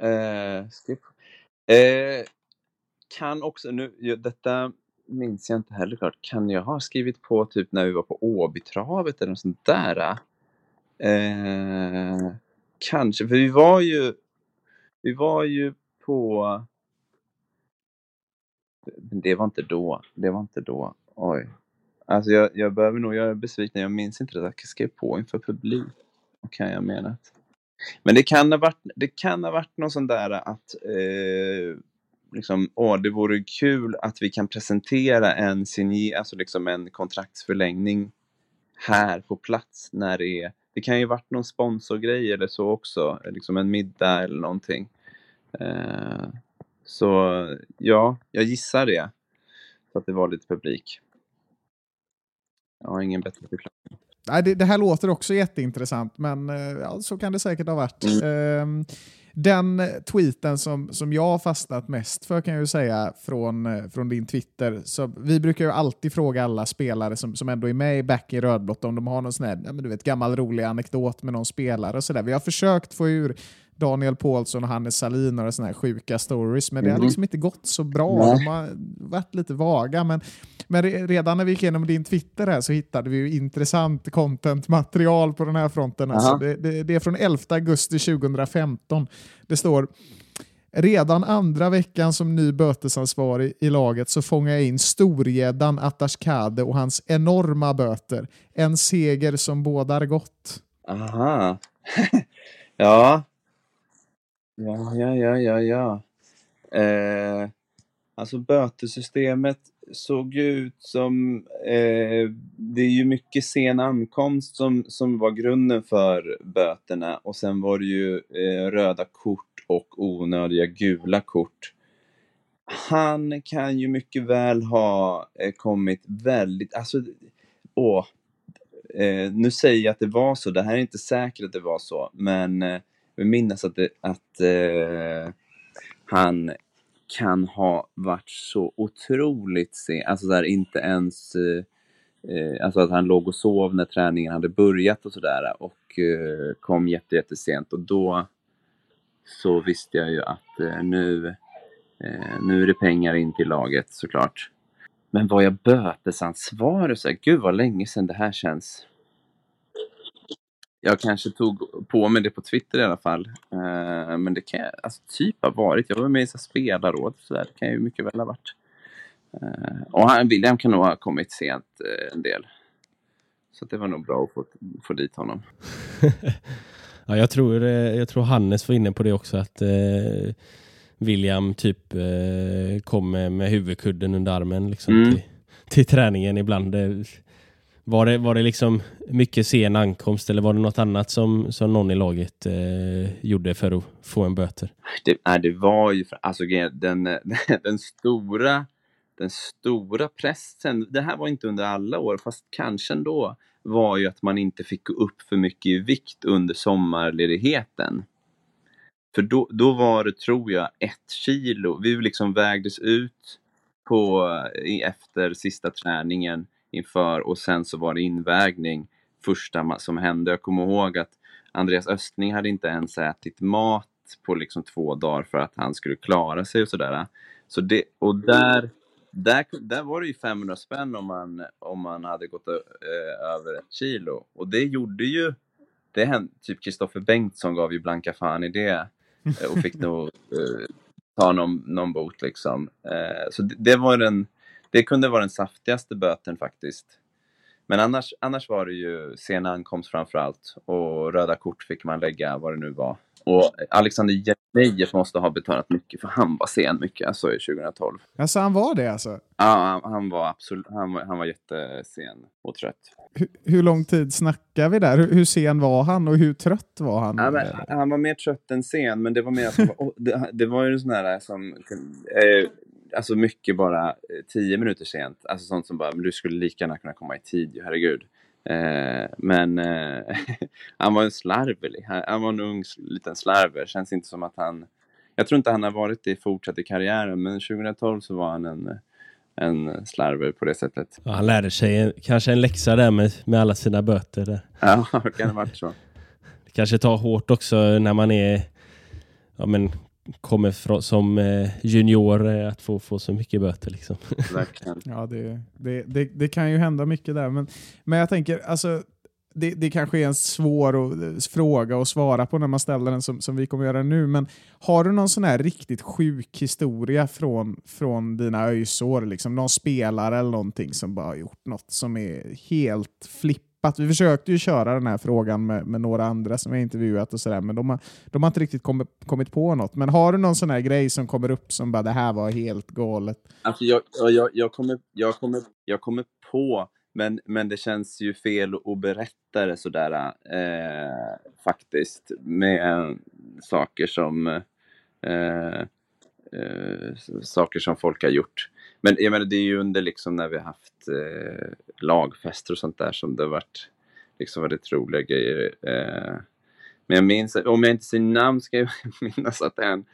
Eh, skip. Eh, kan också, nu, detta minns jag inte heller klart. Kan jag ha skrivit på typ när vi var på Åbytravet eller något sånt där? Eh, kanske, för vi var ju, vi var ju på... Det var inte då. Det var inte då. Oj. Alltså jag, jag behöver nog göra besviken. Jag minns inte det. Jag skrev på inför publik. Vad kan jag mena. Men det kan ha varit, det kan ha varit någon sån där att eh, liksom, åh, det vore kul att vi kan presentera en signé, alltså liksom en kontraktsförlängning här på plats när det är, det kan ju varit någon sponsorgrej eller så också, liksom en middag eller någonting. Eh, så ja, jag gissar det. Så att det var lite publik. Jag har ingen bättre förklaring. Nej, det, det här låter också jätteintressant, men eh, ja, så kan det säkert ha varit. Ehm, den tweeten som, som jag har fastnat mest för kan jag ju säga från, eh, från din Twitter. Så vi brukar ju alltid fråga alla spelare som, som ändå är med i Back i rödblått om de har någon sån här, ja, men du vet, gammal rolig anekdot med någon spelare och sådär. Vi har försökt få ur Daniel Paulsson och Hannes Salin några såna här sjuka stories, men det har Mhm. liksom inte gått så bra. Nej. De har varit lite vaga, men, men re- redan när vi gick igenom din Twitter här så hittade vi ju intressant content-material på den här fronten. Alltså det, det, det är från 11 augusti 2015. Det står Redan andra veckan som ny bötesansvarig i laget så fångar jag in storgäddan Atashkade och hans enorma böter. En seger som bådar gott. Aha. ja. Ja, ja, ja, ja, ja. Eh, alltså bötesystemet såg ju ut som... Eh, det är ju mycket sen ankomst som, som var grunden för böterna. Och sen var det ju eh, röda kort och onödiga gula kort. Han kan ju mycket väl ha eh, kommit väldigt... Alltså, åh, eh, nu säger jag att det var så, det här är inte säkert att det var så, men eh, jag minns att, det, att eh, han kan ha varit så otroligt sen, alltså där inte ens, eh, eh, alltså att han låg och sov när träningen hade börjat och sådär och eh, kom jätte, jättesent och då så visste jag ju att eh, nu, eh, nu är det pengar in till laget såklart. Men var jag bötesansvarig? Så här, Gud vad länge sedan det här känns. Jag kanske tog på mig det på Twitter i alla fall. Eh, men det kan jag, alltså, typ ha varit. Jag var med i så spelarråd. Så där. Det kan ju mycket väl ha varit. Eh, och han, William kan nog ha kommit sent eh, en del. Så det var nog bra att få, få dit honom. ja, jag, tror, jag tror Hannes var inne på det också att William typ eh, kom med, med huvudkudden under armen liksom, Mm. till, till träningen ibland. Eh, var det, var det liksom mycket sen ankomst eller var det något annat som, som någon i laget eh, gjorde för att få en böter? Det, nej, det var ju, alltså den, den stora den stora pressen, det här var inte under alla år, fast kanske ändå, var ju att man inte fick gå upp för mycket i vikt under sommarledigheten. För då, då var det, tror jag, ett kilo. Vi liksom vägdes ut på, efter sista träningen inför och sen så var det invägning första som hände. Jag kommer ihåg att Andreas Östling hade inte ens ätit mat på liksom två dagar för att han skulle klara sig och sådär. Så det, och där, där, där var det ju 500 spänn om man, om man hade gått ö- över ett kilo. Och det gjorde ju, det hände, typ Kristoffer Bengtsson gav ju blanka fan i det eh, och fick nog eh, ta någon, någon bot liksom. Eh, så det, det var den, det kunde vara den saftigaste böten faktiskt. Men annars, annars var det ju sen ankomst framför allt och röda kort fick man lägga vad det nu var. Och Alexander Jeremejeff måste ha betalat mycket för han var sen mycket, alltså i 2012. Alltså han var det alltså? Ja, han, han var absolut, han, var- han var jättesen och trött. Hur, hur lång tid snackar vi där? Hur, hur sen var han och hur trött var han? Ja, men, han var mer trött än sen, men det var mer oh, det, det var ju en sån här som, eh, alltså mycket bara eh, tio minuter sent. Alltså sånt som bara, men du skulle lika gärna kunna komma i tid, herregud. Eh, men eh, han var en slarvig, han, han var en ung liten slarver. Känns inte som att han, jag tror inte han har varit det fortsatt i karriären, men 2012 så var han en, en slarver på det sättet. Ja, han lärde sig en, kanske en läxa där med, med alla sina böter. Där. Ja, det kan ha varit så. Det kanske tar hårt också när man är ja, men, kommer från, som eh, junior eh, att få, få så mycket böter. Liksom. Ja, det, det, det, det kan ju hända mycket där. Men, men jag tänker, alltså, det, det kanske är en svår och, fråga att svara på när man ställer den som, som vi kommer göra nu. Men har du någon sån här riktigt sjuk historia från, från dina öjsår? Liksom, någon spelare eller någonting som bara har gjort något som är helt flippat? Vi försökte ju köra den här frågan med, med några andra som jag intervjuat och sådär, men de har, de har inte riktigt kommit, kommit på något. Men har du någon sån här grej som kommer upp som bara det här var helt galet? Alltså jag, jag, jag, kommer, jag, kommer, jag kommer på, men, men det känns ju fel att berätta det sådär eh, faktiskt. Med eh, saker som eh, eh, saker som folk har gjort. Men jag menar, det är ju under liksom när vi har haft eh, lagfester och sånt där som det har varit liksom väldigt roliga grejer. Eh, men jag minns, om jag inte säger namn ska jag minnas att en,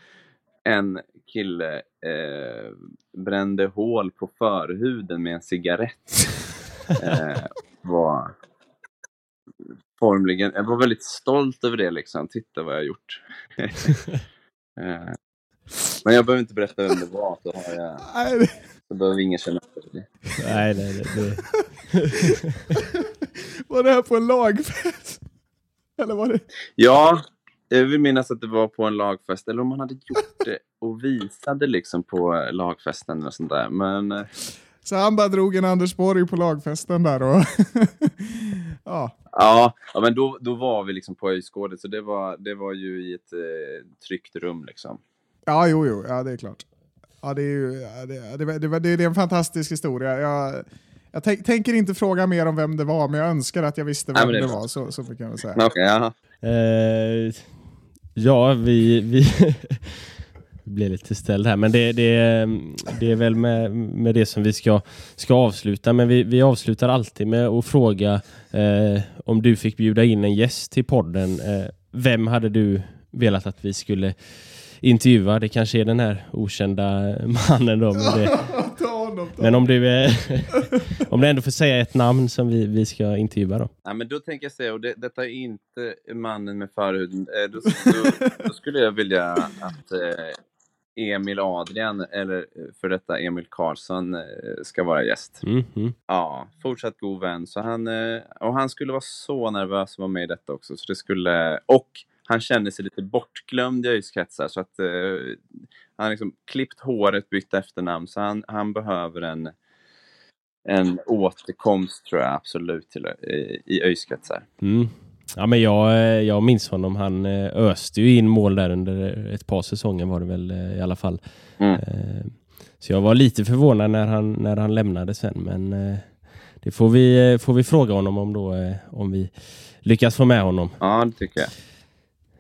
en kille eh, brände hål på förhuden med en cigarett. Eh, var formligen, jag var väldigt stolt över det liksom. Titta vad jag har gjort. eh, men jag behöver inte berätta vem det var, så, har jag, så behöver ingen känna efter det. nej, nej, nej, Var det här på en lagfest? Eller var det... Ja, jag vill minnas att det var på en lagfest, eller om man hade gjort det och visade liksom på lagfesten eller sånt där. Men eh, Så han bara drog en Anders Borg på lagfesten där och... ja. ja, ja men då, då var vi liksom på Öjsgården, så det var, det var ju i ett eh, tryggt rum liksom. ja, jo, jo, ja det är klart. Ja, det är ju det, det, det, det, är en fantastisk historia. Jag, jag tänk, tänker inte fråga mer om vem det var, men jag önskar att jag visste vem men det var. Så, så kan jag säga. Ja. Eh, ja, vi, vi blir lite ställd här, men det, det, det är väl med, med det som vi ska, ska avsluta. Men vi, vi avslutar alltid med att fråga eh, om du fick bjuda in en gäst till podden. Eh, vem hade du velat att vi skulle intervjua? Det kanske är den här okända mannen då. Men, det, Ta honom, ta men om du, eh, om du ändå får säga ett namn som vi, vi ska intervjua då. Ja, men då tänker jag säga, och det, detta är inte mannen med förhuden, eh, då, då, då skulle jag vilja att eh, Emil Adrian, eller för detta Emil Karlsson, ska vara gäst. Mm, mm. Ja, fortsatt god vän. Så han, och han skulle vara så nervös att vara med i detta också. Så det skulle, och han kände sig lite bortglömd i ÖIS-kretsar. Så att, eh, han liksom klippt håret, bytt efternamn. Så han, han behöver en, en återkomst tror jag absolut till, i, i ÖIS-kretsar. Mm. Ja, men jag, eh, jag minns honom. Han eh, öste ju in mål där under ett par säsonger var det väl eh, i alla fall. Mm. Eh, Så jag var lite förvånad när han, när han lämnade sen. Men eh, det får vi, eh, får vi fråga honom om då, eh, om vi lyckas få med honom. Ja, det tycker jag.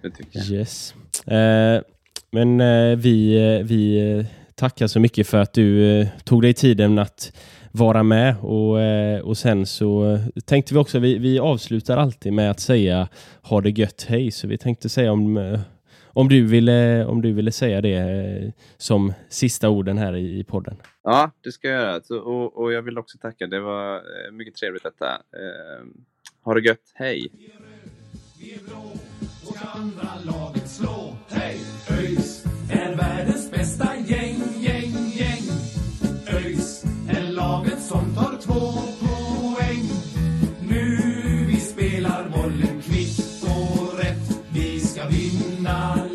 Det tycker jag. Yes. Eh, men eh, vi, eh, vi eh, tackar så mycket för att du eh, tog dig tiden att vara med och, eh, och sen så tänkte vi också, vi, vi avslutar alltid med att säga ha det gött hej, så vi tänkte säga om, om, du, ville, om du ville säga det eh, som sista orden här i, i podden. Ja, det ska jag göra. Så, och, och jag vill också tacka. Det var mycket trevligt detta. Eh, ha det gött. Hej! Ska andra laget slå. Hej! ÖIS är världens bästa gäng, gäng, gäng. ÖIS är laget som tar två poäng. Nu vi spelar bollen kvitt och rätt. Vi ska vinna.